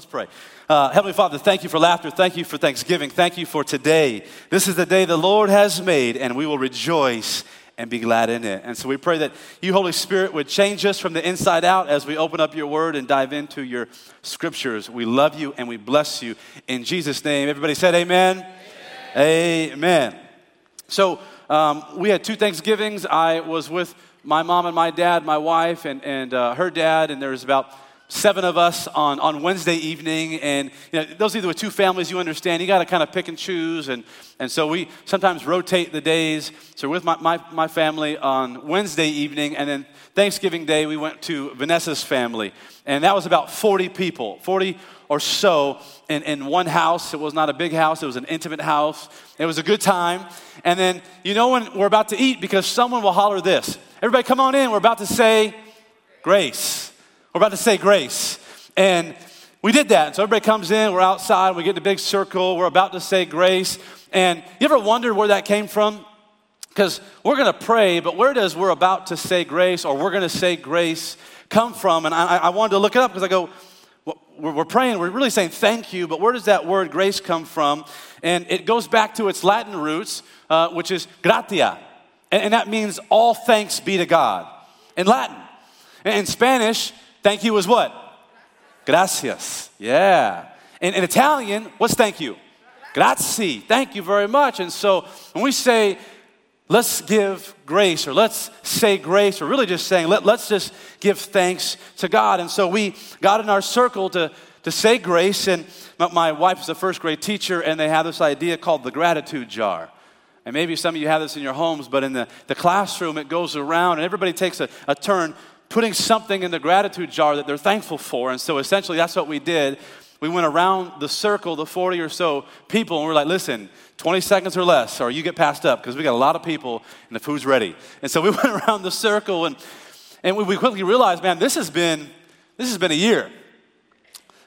Let's pray. Uh, Heavenly Father, thank you for laughter. Thank you for Thanksgiving. Thank you for today. This is the day the Lord has made, and we will rejoice and be glad in it. And so we pray that you, Holy Spirit, would change us from the inside out as we open up your word and dive into your scriptures. We love you and we bless you. In Jesus' name, everybody said amen. Amen. amen. So um, we had two Thanksgivings. I was with my mom and my dad, my wife, and, and uh, her dad, and there was about seven of us on, on Wednesday evening. And you know, those are the two families you understand. You got to kind of pick and choose. And, and so we sometimes rotate the days. So with my, my, my family on Wednesday evening. And then Thanksgiving Day, we went to Vanessa's family. And that was about 40 people, 40 or so in, in one house. It was not a big house, it was an intimate house. It was a good time. And then, you know, when we're about to eat, because someone will holler this Everybody, come on in. We're about to say grace. We're about to say grace. And we did that. So everybody comes in, we're outside, we get in a big circle, we're about to say grace. And you ever wondered where that came from? Because we're going to pray, but where does we're about to say grace or we're going to say grace come from? And I, I wanted to look it up because I go, we're praying, we're really saying thank you, but where does that word grace come from? And it goes back to its Latin roots, uh, which is gratia. And, and that means all thanks be to God in Latin. In Spanish, Thank you is what? Gracias. Yeah. In, Italian, what's thank you? Grazie. Thank you very much. And so when we say, let's give grace or let's say grace, we're really just saying, let, let's just give thanks to God. And so we got in our circle to, to say grace. And my, my wife is a first grade teacher, and they have this idea called the gratitude jar. And maybe some of you have this in your homes, but in the, the classroom, it goes around and everybody takes a, a turn putting something in the gratitude jar that they're thankful for. And so essentially, that's what we did. We went around the circle, the 40 or so people, and we're like, listen, 20 seconds or less, or you get passed up because we got a lot of people and the food's ready. And so we went around the circle, and, and we quickly realized, man, this has been, this has been a year.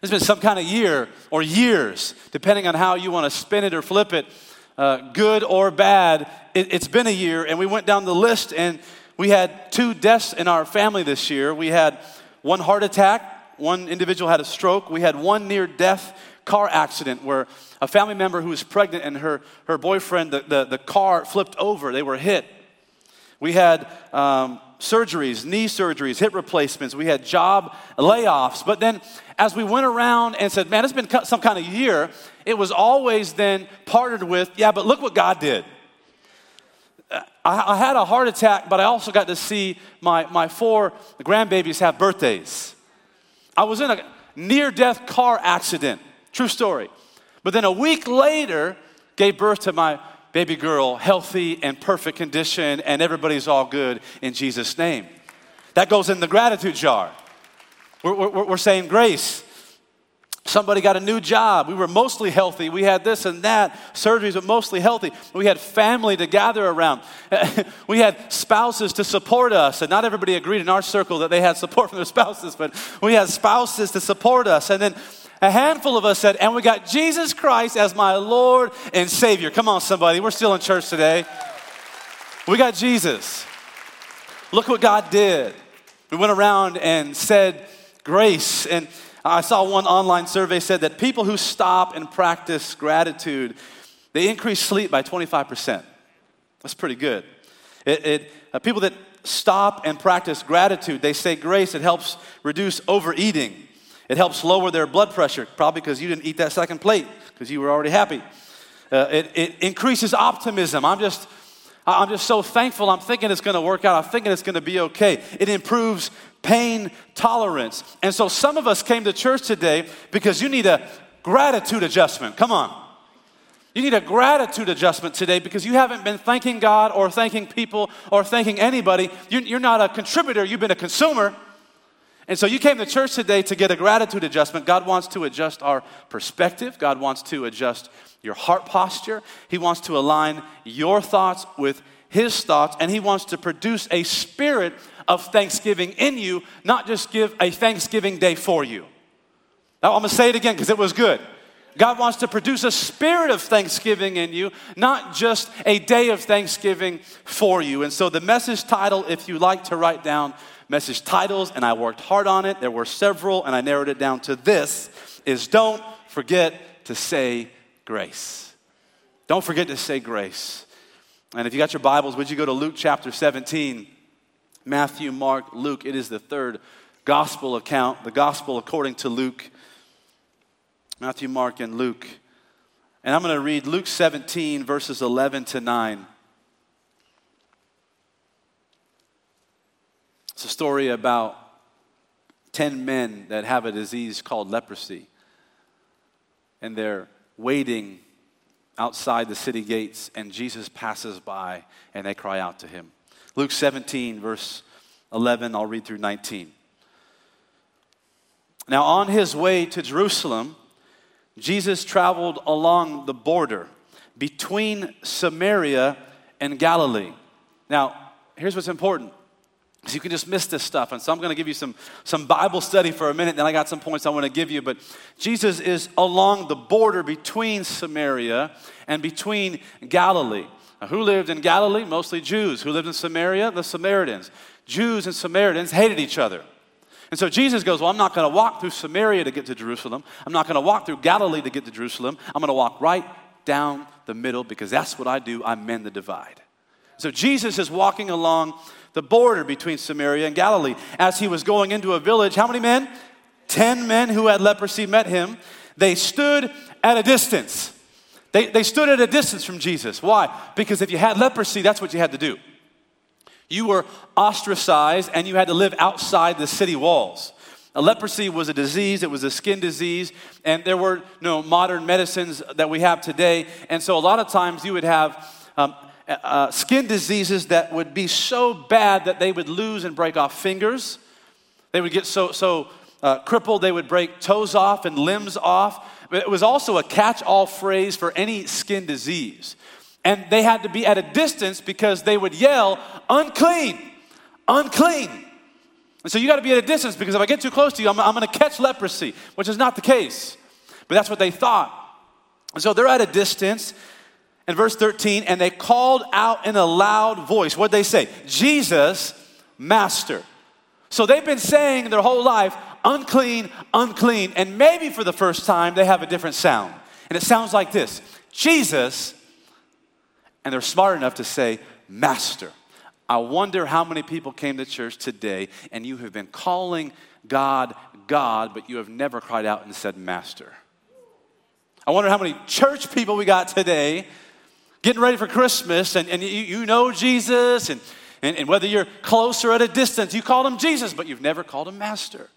It's been some kind of year or years, depending on how you want to spin it or flip it, uh, good or bad. It, it's been a year, and we went down the list, and we had two deaths in our family this year. We had one heart attack, one individual had a stroke, we had one near death car accident where a family member who was pregnant and her, her boyfriend, the, the, the car flipped over, they were hit. We had um, surgeries, knee surgeries, hip replacements. We had job layoffs. But then, as we went around and said, man, it's been some kind of year, it was always then partnered with, yeah, but look what God did. I, I had a heart attack, but I also got to see my, my four grandbabies have birthdays. I was in a near death car accident. True story. But then a week later, gave birth to my baby girl, healthy and perfect condition, and everybody's all good in Jesus' name. That goes in the gratitude jar. We're, we're, we're saying grace. Somebody got a new job. We were mostly healthy. We had this and that, surgeries, but mostly healthy. We had family to gather around. we had spouses to support us. And not everybody agreed in our circle that they had support from their spouses, but we had spouses to support us. And then a handful of us said, and we got Jesus Christ as my Lord and Savior. Come on, somebody. We're still in church today. We got Jesus. Look what God did. We went around and said grace. And I saw one online survey said that people who stop and practice gratitude, they increase sleep by 25%. That's pretty good. It, it uh, people that stop and practice gratitude, they say grace, it helps reduce overeating. It helps lower their blood pressure, probably because you didn't eat that second plate because you were already happy. Uh, it, it increases optimism. I'm just, I'm just so thankful. I'm thinking it's going to work out. I'm thinking it's going to be okay. It improves pain tolerance. And so some of us came to church today because you need a gratitude adjustment. Come on. You need a gratitude adjustment today because you haven't been thanking God or thanking people or thanking anybody. You're not a contributor, you've been a consumer. And so you came to church today to get a gratitude adjustment. God wants to adjust our perspective, God wants to adjust your heart posture. He wants to align your thoughts with His thoughts, and He wants to produce a spirit of thanksgiving in you, not just give a Thanksgiving day for you. Now, I'm gonna say it again because it was good. God wants to produce a spirit of thanksgiving in you, not just a day of thanksgiving for you. And so, the message title, if you like to write down message titles, and I worked hard on it, there were several, and I narrowed it down to this is Don't Forget to Say Grace. Don't forget to say grace. And if you got your Bibles, would you go to Luke chapter 17? Matthew, Mark, Luke. It is the third gospel account, the gospel according to Luke. Matthew, Mark, and Luke. And I'm going to read Luke 17, verses 11 to 9. It's a story about 10 men that have a disease called leprosy. And they're waiting outside the city gates, and Jesus passes by, and they cry out to him. Luke 17, verse 11, I'll read through 19. Now, on his way to Jerusalem, Jesus traveled along the border between Samaria and Galilee. Now, here's what's important. Because you can just miss this stuff. And so I'm going to give you some, some Bible study for a minute, then I got some points I want to give you. But Jesus is along the border between Samaria and between Galilee. Now, who lived in Galilee? Mostly Jews. Who lived in Samaria? The Samaritans. Jews and Samaritans hated each other. And so Jesus goes, Well, I'm not going to walk through Samaria to get to Jerusalem. I'm not going to walk through Galilee to get to Jerusalem. I'm going to walk right down the middle because that's what I do. I mend the divide. So Jesus is walking along the border between Samaria and Galilee. As he was going into a village, how many men? Ten men who had leprosy met him. They stood at a distance. They, they stood at a distance from Jesus. Why? Because if you had leprosy, that's what you had to do. You were ostracized and you had to live outside the city walls. Leprosy was a disease, it was a skin disease, and there were no modern medicines that we have today. And so, a lot of times, you would have um, uh, skin diseases that would be so bad that they would lose and break off fingers. They would get so, so uh, crippled, they would break toes off and limbs off. It was also a catch all phrase for any skin disease. And they had to be at a distance because they would yell, unclean, unclean. And so you got to be at a distance because if I get too close to you, I'm, I'm going to catch leprosy, which is not the case. But that's what they thought. And so they're at a distance. In verse 13, and they called out in a loud voice. What did they say? Jesus, Master. So they've been saying their whole life, unclean, unclean. And maybe for the first time, they have a different sound. And it sounds like this Jesus, and they're smart enough to say, Master. I wonder how many people came to church today and you have been calling God God, but you have never cried out and said, Master. I wonder how many church people we got today getting ready for Christmas and, and you, you know Jesus and, and, and whether you're close or at a distance, you call him Jesus, but you've never called him Master.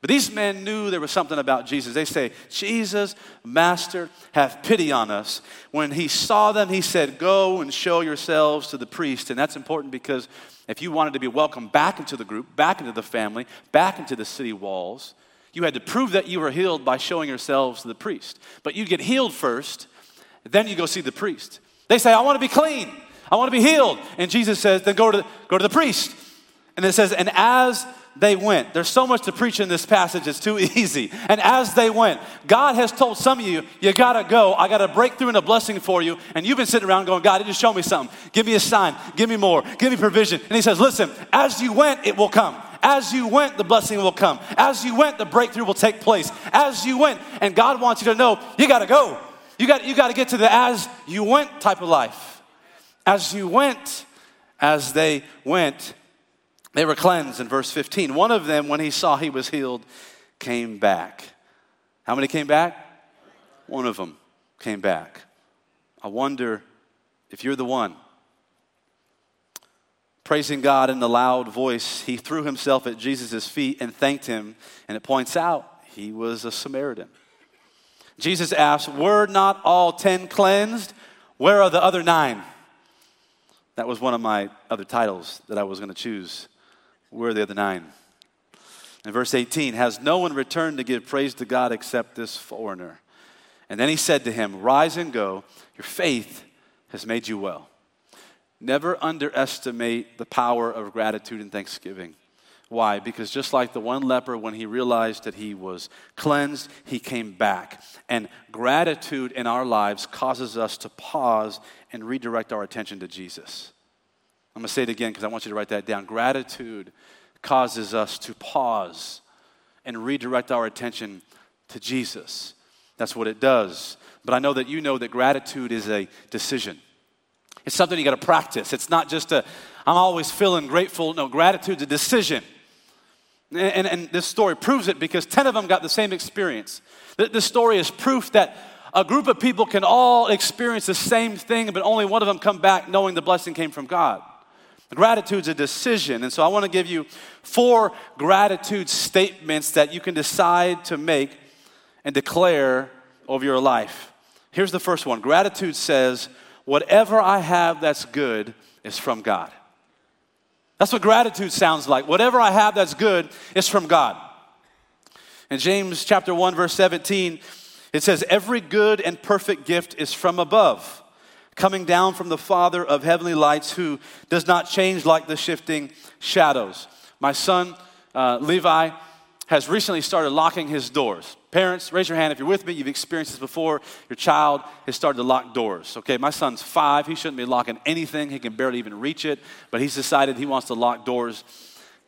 But these men knew there was something about Jesus. They say, Jesus, Master, have pity on us. When he saw them, he said, Go and show yourselves to the priest. And that's important because if you wanted to be welcomed back into the group, back into the family, back into the city walls, you had to prove that you were healed by showing yourselves to the priest. But you get healed first, then you go see the priest. They say, I want to be clean. I want to be healed. And Jesus says, then go to, the, go to the priest. And it says, and as they went. There's so much to preach in this passage, it's too easy. And as they went, God has told some of you, you gotta go. I got a breakthrough and a blessing for you. And you've been sitting around going, God, just show me something. Give me a sign. Give me more. Give me provision. And He says, listen, as you went, it will come. As you went, the blessing will come. As you went, the breakthrough will take place. As you went, and God wants you to know, you gotta go. You got, you got to get to the as you went type of life. As you went, as they went, they were cleansed in verse 15. One of them, when he saw he was healed, came back. How many came back? One of them came back. I wonder if you're the one. Praising God in a loud voice, he threw himself at Jesus' feet and thanked him. And it points out he was a Samaritan. Jesus asked, Were not all ten cleansed? Where are the other nine? That was one of my other titles that I was going to choose. Where are the other nine? In verse 18, has no one returned to give praise to God except this foreigner? And then he said to him, Rise and go, your faith has made you well. Never underestimate the power of gratitude and thanksgiving. Why? Because just like the one leper, when he realized that he was cleansed, he came back. And gratitude in our lives causes us to pause and redirect our attention to Jesus. I'm going to say it again because I want you to write that down. Gratitude causes us to pause and redirect our attention to Jesus. That's what it does. But I know that you know that gratitude is a decision. It's something you got to practice. It's not just a, I'm always feeling grateful. No, gratitude's a decision. And, and, and, this story proves it because 10 of them got the same experience. This story is proof that a group of people can all experience the same thing, but only one of them come back knowing the blessing came from God. Gratitude's a decision. And so I want to give you four gratitude statements that you can decide to make and declare over your life. Here's the first one Gratitude says, Whatever I have that's good is from God. That's what gratitude sounds like. Whatever I have that's good is from God. In James chapter 1 verse 17, it says every good and perfect gift is from above, coming down from the Father of heavenly lights who does not change like the shifting shadows. My son uh, Levi has recently started locking his doors. Parents, raise your hand if you're with me. You've experienced this before. Your child has started to lock doors. Okay, my son's five. He shouldn't be locking anything. He can barely even reach it, but he's decided he wants to lock doors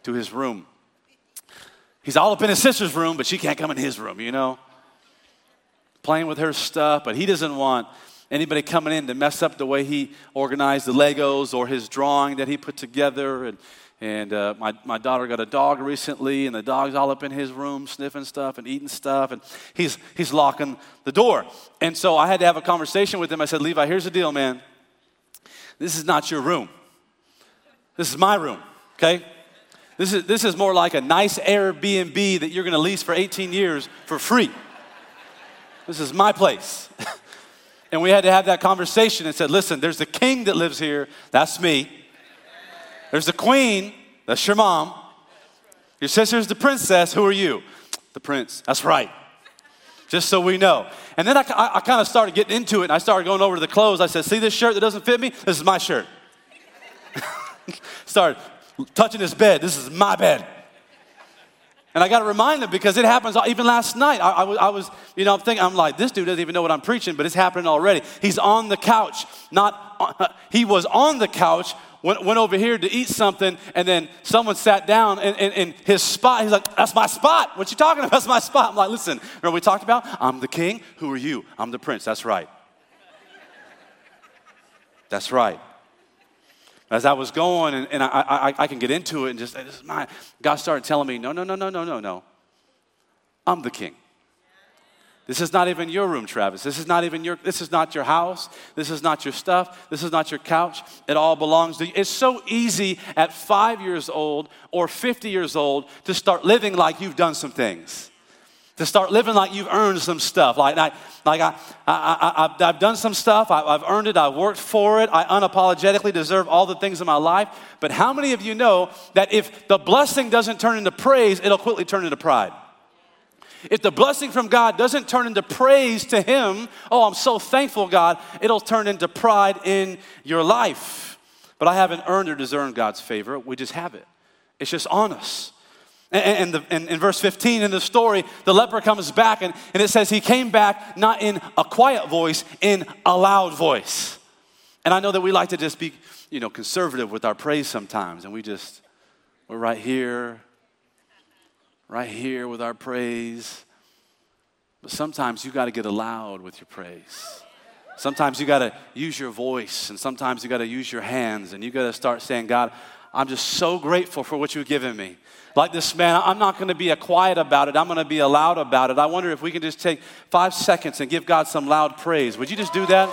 to his room. He's all up in his sister's room, but she can't come in his room, you know? Playing with her stuff, but he doesn't want anybody coming in to mess up the way he organized the Legos or his drawing that he put together. And and uh, my, my daughter got a dog recently, and the dog's all up in his room sniffing stuff and eating stuff, and he's, he's locking the door. And so I had to have a conversation with him. I said, Levi, here's the deal, man. This is not your room. This is my room, okay? This is, this is more like a nice Airbnb that you're gonna lease for 18 years for free. This is my place. and we had to have that conversation and said, listen, there's the king that lives here, that's me. There's the queen, that's your mom. Your sister's the princess, who are you? The prince, that's right. Just so we know. And then I, I, I kind of started getting into it and I started going over to the clothes. I said, See this shirt that doesn't fit me? This is my shirt. started touching his bed. This is my bed. And I got to remind them because it happens even last night. I, I, was, I, was, you know, I'm thinking, I'm like, this dude doesn't even know what I'm preaching, but it's happening already. He's on the couch, not, he was on the couch went, went over here to eat something, and then someone sat down in, in, in, his spot. He's like, That's my spot. What you talking about? That's my spot. I'm like, Listen, remember we talked about? I'm the king. Who are you? I'm the prince. That's right. That's right. As I was going, and, and I, I, I, can get into it and just, this is God started telling me, No, no, no, no, no, no, no. I'm the king. This is not even your room, Travis. This is not even your this is not your house. This is not your stuff. This is not your couch. It all belongs to you. It's so easy at 5 years old or 50 years old to start living like you've done some things. To start living like you've earned some stuff. Like, I, like I, I, I, have done some stuff, I, I've earned it, I've worked for it, I unapologetically deserve all the things in my life. But how many of you know that if the blessing doesn't turn into praise, it'll quickly turn into pride? If the blessing from God doesn't turn into praise to Him, oh, I'm so thankful, God, it'll turn into pride in your life. But I haven't earned or deserved God's favor. We just have it, it's just on us. And, the, in verse 15 in the story, the leper comes back, and, and it says he came back not in a quiet voice, in a loud voice. And I know that we like to just be, you know, conservative with our praise sometimes, and we just, we're right here, right here with our praise. But sometimes you got to get loud with your praise. Sometimes you got to use your voice, and sometimes you got to use your hands, and you got to start saying, God, I'm just so grateful for what you've given me. Like this man, I'm not going to be a quiet about it. I'm going to be a loud about it. I wonder if we can just take five seconds and give God some loud praise. Would you just do that?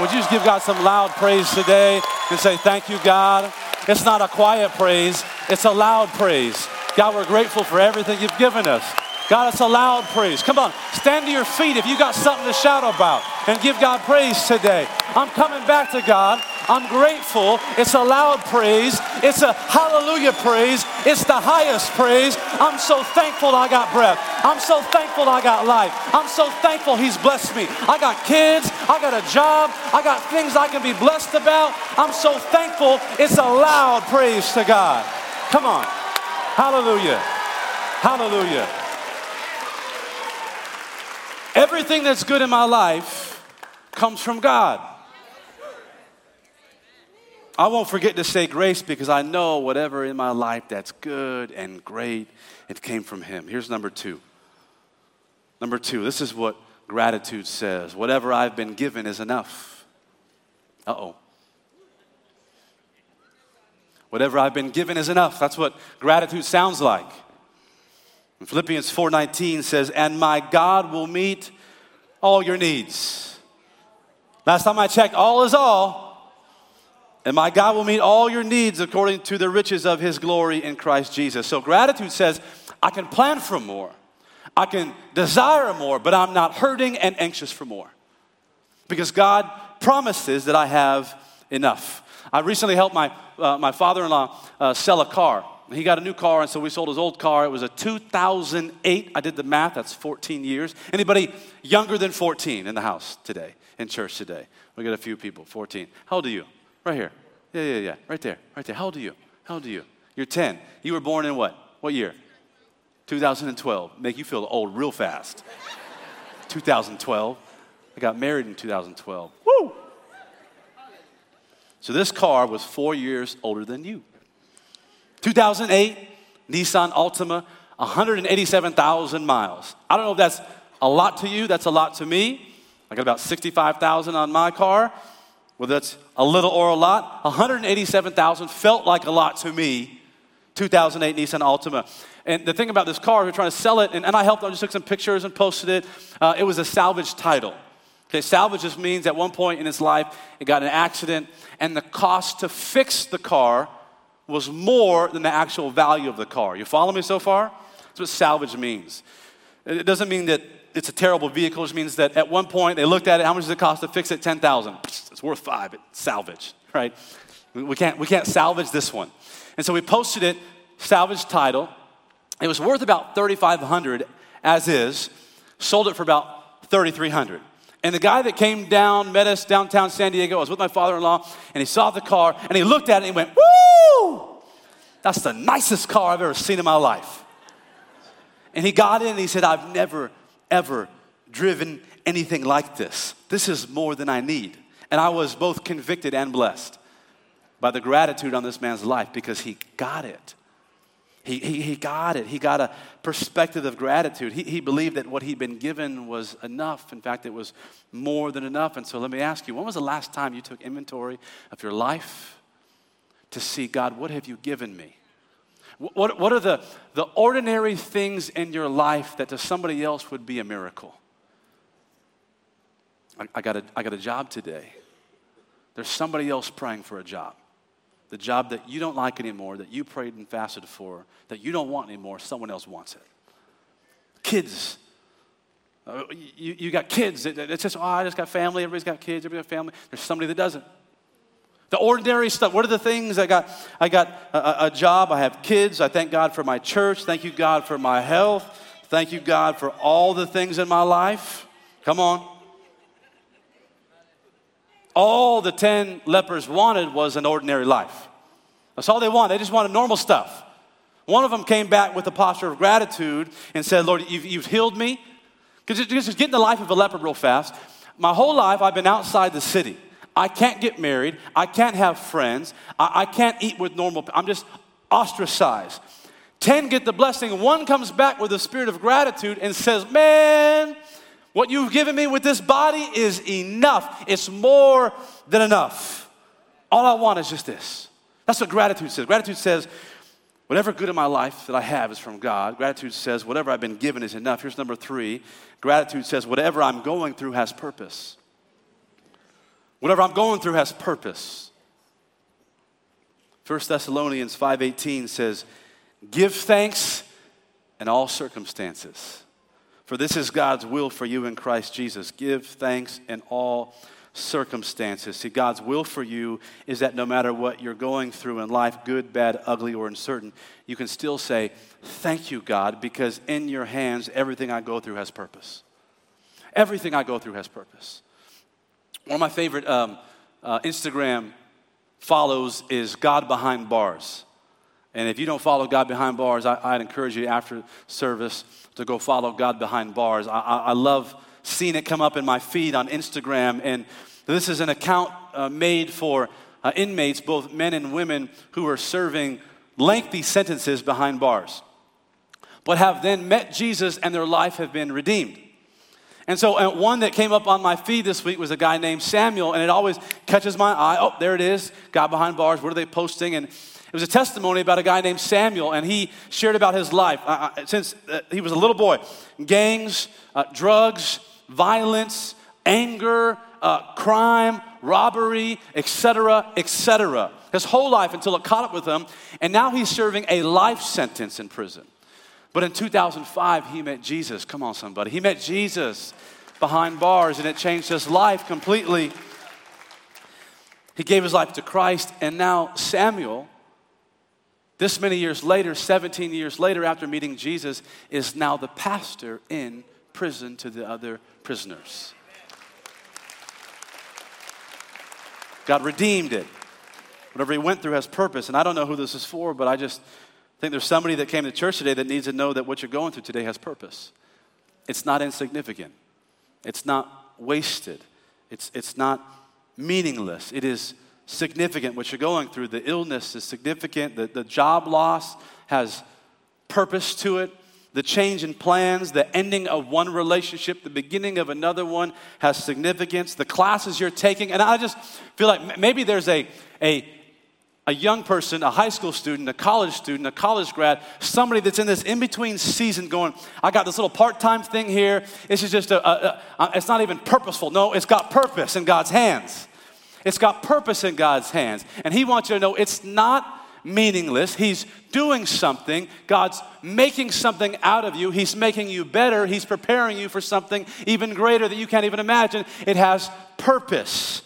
would you just give God some loud praise today and say, Thank you, God? It's not a quiet praise, it's a loud praise. God, we're grateful for everything you've given us. God, it's a loud praise. Come on, stand to your feet if you got something to shout about and give God praise today. I'm coming back to God. I'm grateful. It's a loud praise. It's a hallelujah praise. It's the highest praise. I'm so thankful I got breath. I'm so thankful I got life. I'm so thankful He's blessed me. I got kids. I got a job. I got things I can be blessed about. I'm so thankful. It's a loud praise to God. Come on. Hallelujah. Hallelujah. Everything that's good in my life comes from God. I won't forget to say grace because I know whatever in my life that's good and great, it came from Him. Here's number two. Number two, this is what gratitude says whatever I've been given is enough. Uh oh. Whatever I've been given is enough. That's what gratitude sounds like. And Philippians 4:19 says, "And my God will meet all your needs." Last time I checked, all is all. And my God will meet all your needs according to the riches of his glory in Christ Jesus. So gratitude says, I can plan for more. I can desire more, but I'm not hurting and anxious for more. Because God promises that I have enough. I recently helped my, uh, my father in law uh, sell a car. He got a new car, and so we sold his old car. It was a 2008. I did the math, that's 14 years. Anybody younger than 14 in the house today, in church today? We got a few people, 14. How old are you? Right here. Yeah, yeah, yeah. Right there. Right there. How old are you? How old are you? You're 10. You were born in what? What year? 2012. Make you feel old real fast. 2012. I got married in 2012. Woo! So this car was four years older than you. 2008 Nissan Altima, 187,000 miles. I don't know if that's a lot to you, that's a lot to me. I got about 65,000 on my car. Whether that's a little or a lot, 187,000 felt like a lot to me. 2008 Nissan Altima. And the thing about this car, we are trying to sell it, and, and I helped, I just took some pictures and posted it. Uh, it was a salvage title. Okay, salvage just means at one point in its life, it got an accident, and the cost to fix the car was more than the actual value of the car. You follow me so far? That's what salvage means. It doesn't mean that it's a terrible vehicle. Just means that at one point they looked at it. How much does it cost to fix it? Ten thousand. It's worth five. It's salvage, right? We can't we can't salvage this one. And so we posted it, salvage title. It was worth about thirty five hundred as is. Sold it for about thirty three hundred. And the guy that came down, met us downtown San Diego, I was with my father in law, and he saw the car and he looked at it and he went, Woo! That's the nicest car I've ever seen in my life. And he got in and he said, I've never ever driven anything like this. This is more than I need. And I was both convicted and blessed by the gratitude on this man's life because he got it. He, he, he got it. He got a perspective of gratitude. He, he believed that what he'd been given was enough. In fact, it was more than enough. And so let me ask you when was the last time you took inventory of your life to see, God, what have you given me? What, what are the, the ordinary things in your life that to somebody else would be a miracle? I, I, got a, I got a job today. There's somebody else praying for a job. The job that you don't like anymore, that you prayed and fasted for, that you don't want anymore, someone else wants it. Kids. Uh, you, you got kids. It, it's just, oh, I just got family. Everybody's got kids. Everybody's got family. There's somebody that doesn't. The ordinary stuff. What are the things I got? I got a, a, job. I have kids. I thank God for my church. Thank you, God, for my health. Thank you, God, for all the things in my life. Come on. All the 10 lepers wanted was an ordinary life. That's all they wanted. They just wanted normal stuff. One of them came back with a posture of gratitude and said, Lord, you've, you've healed me. Because just get in the life of a leper real fast. My whole life, I've been outside the city. I can't get married. I can't have friends. I, I can't eat with normal people. I'm just ostracized. 10 get the blessing. One comes back with a spirit of gratitude and says, Man, what you've given me with this body is enough. It's more than enough. All I want is just this. That's what gratitude says. Gratitude says, Whatever good in my life that I have is from God. Gratitude says, Whatever I've been given is enough. Here's number three. Gratitude says, Whatever I'm going through has purpose. Whatever I'm going through has purpose. 1 Thessalonians 5:18 says, "Give thanks in all circumstances, for this is God's will for you in Christ Jesus. Give thanks in all circumstances." See, God's will for you is that no matter what you're going through in life, good, bad, ugly, or uncertain, you can still say, "Thank you, God, because in your hands everything I go through has purpose." Everything I go through has purpose. One of my favorite um, uh, Instagram follows is God Behind Bars. And if you don't follow God behind bars, I, would encourage you after service to go follow God behind bars. I, I, I, love seeing it come up in my feed on Instagram. And this is an account uh, made for uh, inmates, both men and women, who are serving lengthy sentences behind bars, but have then met Jesus and their life have been redeemed. And so, uh, one that came up on my feed this week was a guy named Samuel, and it always catches my eye. Oh, there it is, God behind bars. What are they posting? And it was a testimony about a guy named Samuel, and he shared about his life uh since uh, he was a little boy gangs, uh, drugs, violence, anger, uh, crime, robbery, etc., etc. His whole life until it caught up with him, and now he's serving a life sentence in prison. But in 2005, he met Jesus. Come on, somebody. He met Jesus behind bars, and it changed his life completely. He gave his life to Christ, and now Samuel, this many years later, 17 years later, after meeting Jesus, is now the pastor in prison to the other prisoners. God redeemed it. Whatever he went through has purpose. And I don't know who this is for, but I just think there's somebody that came to church today that needs to know that what you're going through today has purpose. It's not insignificant, it's not wasted, it's, it's not meaningless. It is significant what you're going through. The illness is significant, the, the job loss has purpose to it. The change in plans, the ending of one relationship, the beginning of another one has significance. The classes you're taking, and I just feel like maybe there's a, a, a young person, a high school student, a college student, a college grad, somebody that's in this in between season going, I got this little part time thing here. This is just a, a, a, it's not even purposeful. No, it's got purpose in God's hands. It's got purpose in God's hands. And He wants you to know it's not meaningless. He's doing something. God's making something out of you. He's making you better. He's preparing you for something even greater that you can't even imagine. It has purpose.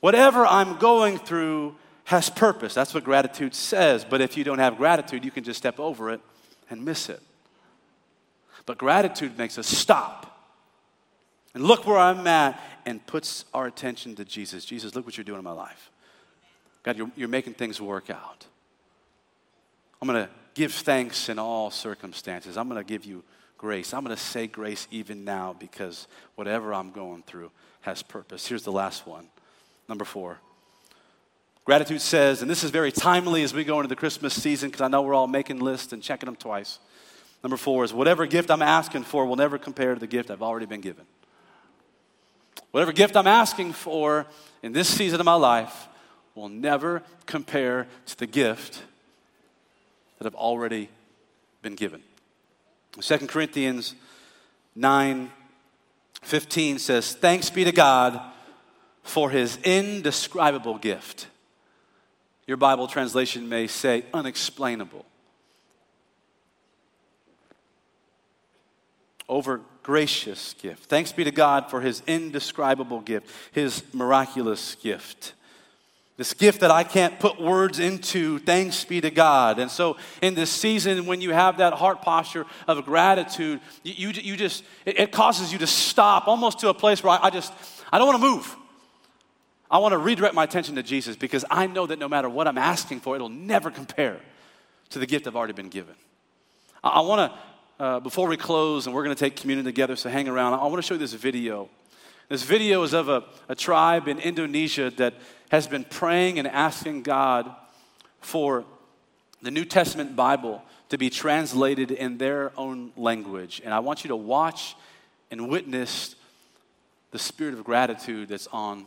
Whatever I'm going through, has purpose. That's what gratitude says. But if you don't have gratitude, you can just step over it and miss it. But gratitude makes us stop and look where I'm at and puts our attention to Jesus. Jesus, look what you're doing in my life. God, you're, you're making things work out. I'm going to give thanks in all circumstances. I'm going to give you grace. I'm going to say grace even now because whatever I'm going through has purpose. Here's the last one. Number four. Gratitude says, and this is very timely as we go into the Christmas season because I know we're all making lists and checking them twice. Number four is whatever gift I'm asking for will never compare to the gift I've already been given. Whatever gift I'm asking for in this season of my life will never compare to the gift that I've already been given. 2 Corinthians 9 15 says, Thanks be to God for his indescribable gift. Your Bible translation may say unexplainable. Over gracious gift. Thanks be to God for his indescribable gift, his miraculous gift. This gift that I can't put words into, thanks be to God. And so, in this season, when you have that heart posture of gratitude, you, you, just, it, it, causes you to stop almost to a place where I, I just, I don't want to move. I want to redirect my attention to Jesus because I know that no matter what I'm asking for, it'll never compare to the gift I've already been given. I, I want to, uh, before we close and we're going to take communion together, so hang around, I want to show you this video. This video is of a, a tribe in Indonesia that has been praying and asking God for the New Testament Bible to be translated in their own language. And I want you to watch and witness the spirit of gratitude that's on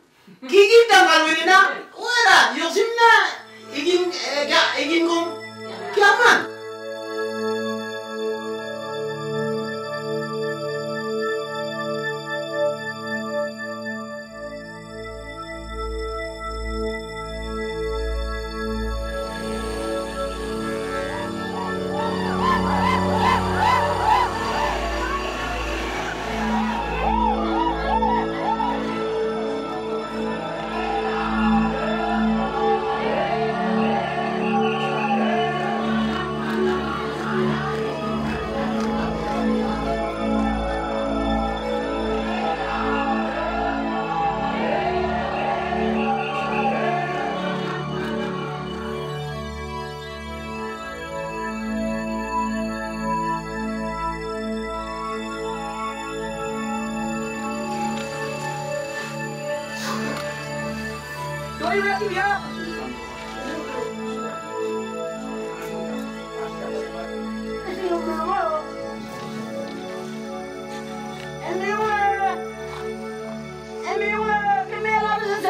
이긴 땅 가면이나 오해라 요즘나 이긴 야 이긴 공 야만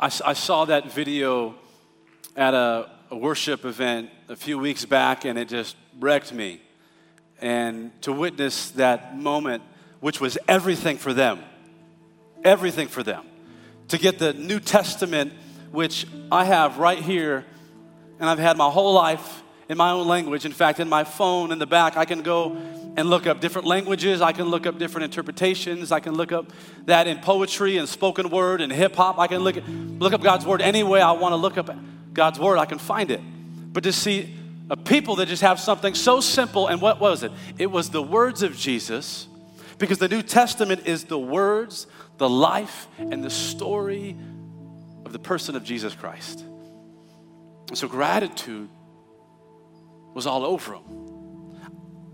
I, I saw that video at a, a worship event a few weeks back, and it just wrecked me. And to witness that moment, which was everything for them, everything for them, to get the New Testament, which I have right here, and I've had my whole life in my own language. In fact, in my phone in the back, I can go and look up different languages. I can look up different interpretations. I can look up that in poetry and spoken word and hip hop. I can look, look up God's word any way I want to look up God's word. I can find it. But to see a people that just have something so simple, and what was it? It was the words of Jesus, because the New Testament is the words, the life, and the story of the person of Jesus Christ. So gratitude was all over him.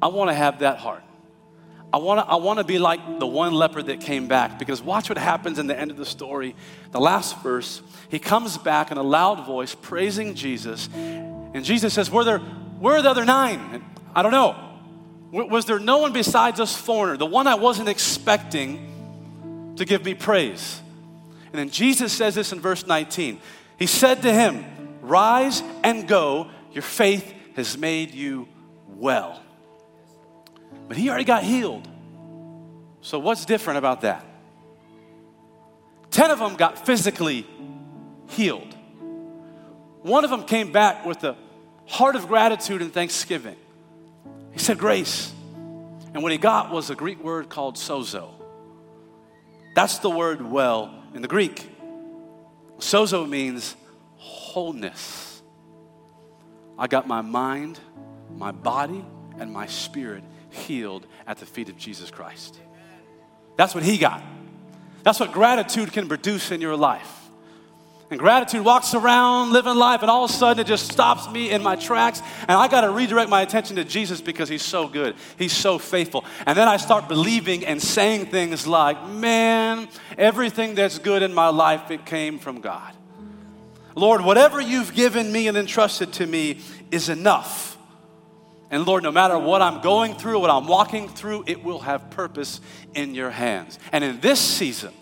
I want to have that heart. I want to I want to be like the one leper that came back because watch what happens in the end of the story. The last verse, he comes back in a loud voice praising Jesus. And Jesus says, "Where there where are the other nine? And I don't know. Was there no one besides us foreigner, the one I wasn't expecting to give me praise? And then Jesus says this in verse 19. He said to him, Rise and go, your faith has made you well. But he already got healed. So, what's different about that? Ten of them got physically healed. One of them came back with a heart of gratitude and thanksgiving. He said, Grace. And what he got was a Greek word called sozo. That's the word well in the Greek. Sozo means wholeness. I got my mind, my body, and my spirit healed at the feet of Jesus Christ. That's what he got. That's what gratitude can produce in your life. And gratitude walks around living life, and all of a sudden it just stops me in my tracks. And I got to redirect my attention to Jesus because He's so good. He's so faithful. And then I start believing and saying things like, man, everything that's good in my life, it came from God. Lord, whatever you've given me and entrusted to me is enough. And Lord, no matter what I'm going through, what I'm walking through, it will have purpose in your hands. And in this season,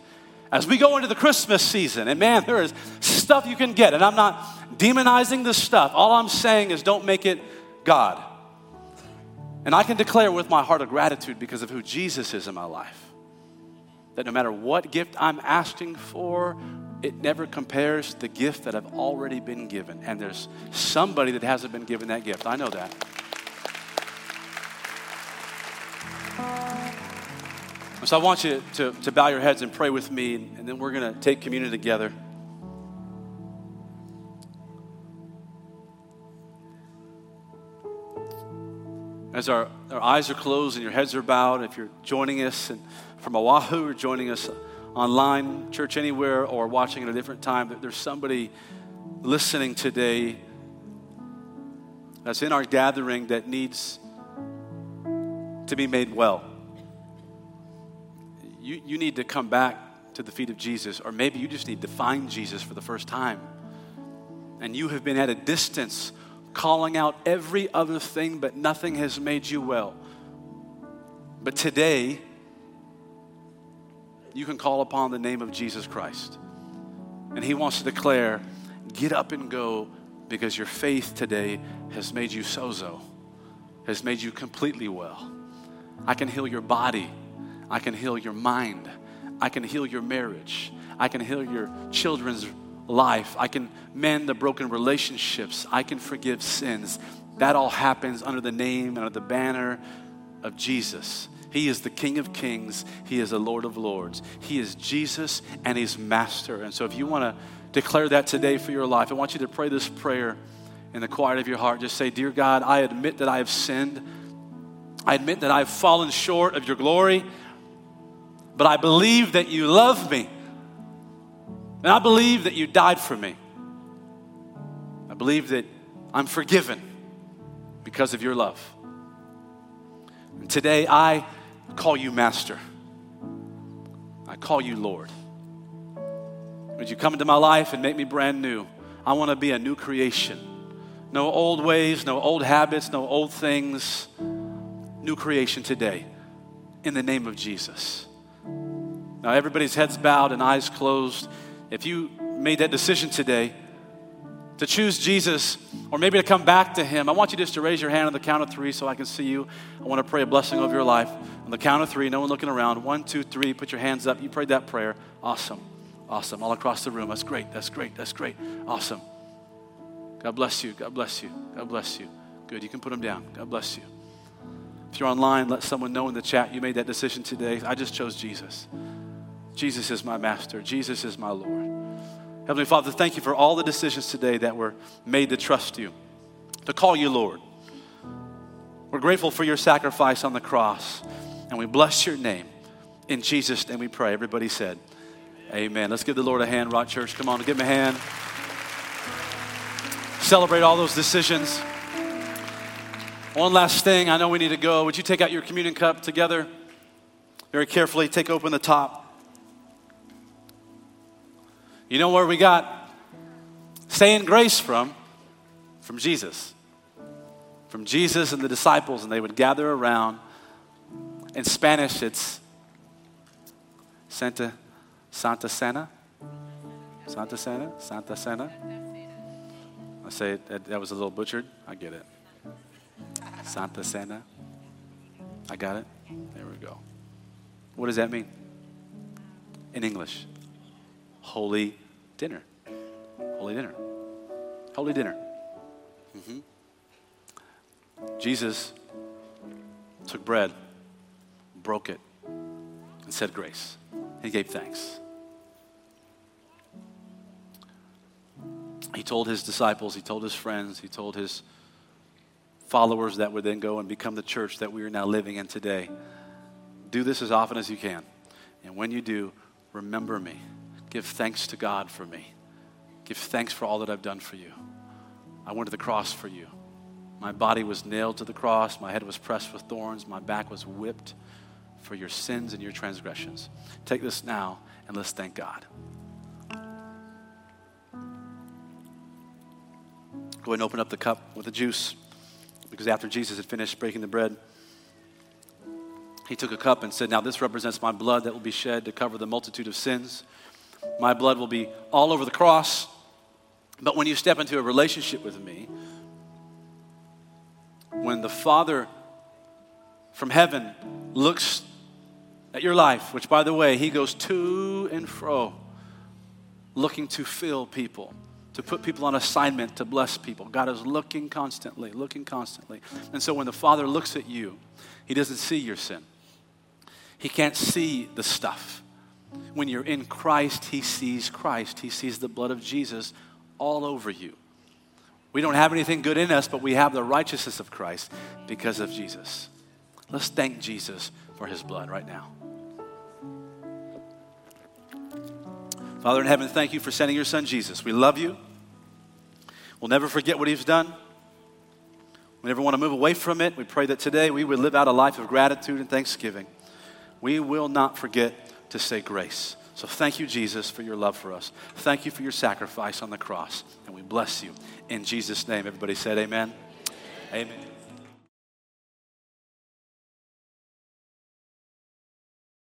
as we go into the Christmas season, and man, there is stuff you can get, and I'm not demonizing the stuff. All I'm saying is don't make it God. And I can declare with my heart of gratitude because of who Jesus is in my life that no matter what gift I'm asking for, it never compares the gift that I've already been given. And there's somebody that hasn't been given that gift. I know that. So I want you to, to bow your heads and pray with me, and then we're going to take communion together. As our, our eyes are closed and your heads are bowed, if you're joining us and from Oahu or joining us online, church anywhere, or watching at a different time, that there's somebody listening today that's in our gathering that needs to be made well. You, you need to come back to the feet of Jesus, or maybe you just need to find Jesus for the first time. And you have been at a distance calling out every other thing, but nothing has made you well. But today, you can call upon the name of Jesus Christ. And He wants to declare, get up and go because your faith today has made you sozo, has made you completely well. I can heal your body, I can heal your mind, I can heal your marriage, I can heal your children's life, I can mend the broken relationships, I can forgive sins. That all happens under the name and under the banner of Jesus. He is the King of Kings. He is the Lord of Lords. He is Jesus and He's Master. And so, if you want to declare that today for your life, I want you to pray this prayer in the quiet of your heart. Just say, Dear God, I admit that I have sinned. I admit that I have fallen short of your glory, but I believe that you love me. And I believe that you died for me. I believe that I'm forgiven because of your love. And today I call you Master. I call you Lord. Would you come into my life and make me brand new? I want to be a new creation. No old ways, no old habits, no old things. New creation today in the name of Jesus. Now, everybody's heads bowed and eyes closed. If you made that decision today to choose Jesus or maybe to come back to Him, I want you just to raise your hand on the count of three so I can see you. I want to pray a blessing over your life. On the count of three, no one looking around. One, two, three, put your hands up. You prayed that prayer. Awesome. Awesome. All across the room. That's great. That's great. That's great. Awesome. God bless you. God bless you. God bless you. Good. You can put them down. God bless you. If you're online, let someone know in the chat you made that decision today. I just chose Jesus. Jesus is my master. Jesus is my Lord. Heavenly Father, thank you for all the decisions today that were made to trust you, to call you Lord. We're grateful for your sacrifice on the cross, and we bless your name. In Jesus' name we pray. Everybody said, Amen. Let's give the Lord a hand, Rock Church. Come on, give him a hand. Celebrate all those decisions. One last thing, I know we need to go. Would you take out your communion cup together? Very carefully, take open the top. You know where we got saying grace from? From Jesus. From Jesus and the disciples, and they would gather around. In Spanish, it's Santa Santa Cena? Santa Cena? Santa Cena? I say it, that, was a little butchered. I get it. Santa Cena. I got it. There we go. What does that mean? In English, holy dinner. Holy dinner. Holy dinner. Mm-hmm. Jesus took bread, broke it, and said grace. He gave thanks. He told his disciples, he told his friends, he told his followers that would then go and become the church that we are now living in today. Do this as often as you can. And when you do, remember me. Give thanks to God for me. Give thanks for all that I've done for you. I went to the cross for you. My body was nailed to the cross. My head was pressed with thorns. My back was whipped for your sins and your transgressions. Take this now and let's thank God. Go ahead and open up the cup with the juice because after Jesus had finished breaking the bread, he took a cup and said, Now this represents my blood that will be shed to cover the multitude of sins. My blood will be all over the cross. But when you step into a relationship with me, when the Father from heaven looks at your life, which by the way, he goes to and fro looking to fill people, to put people on assignment, to bless people. God is looking constantly, looking constantly. And so when the Father looks at you, he doesn't see your sin. He can't see the stuff. When you're in Christ, he sees Christ. He sees the blood of Jesus all over you. We don't have anything good in us, but we have the righteousness of Christ because of Jesus. Let's thank Jesus for his blood right now. Father in heaven, thank you for sending your son Jesus. We love you. We'll never forget what he's done. We never want to move away from it. We pray that today we would live out a life of gratitude and thanksgiving. We will not forget to say grace. So thank you, Jesus, for your love for us. Thank you for your sacrifice on the cross. And we bless you. In Jesus' name, everybody said amen. Amen.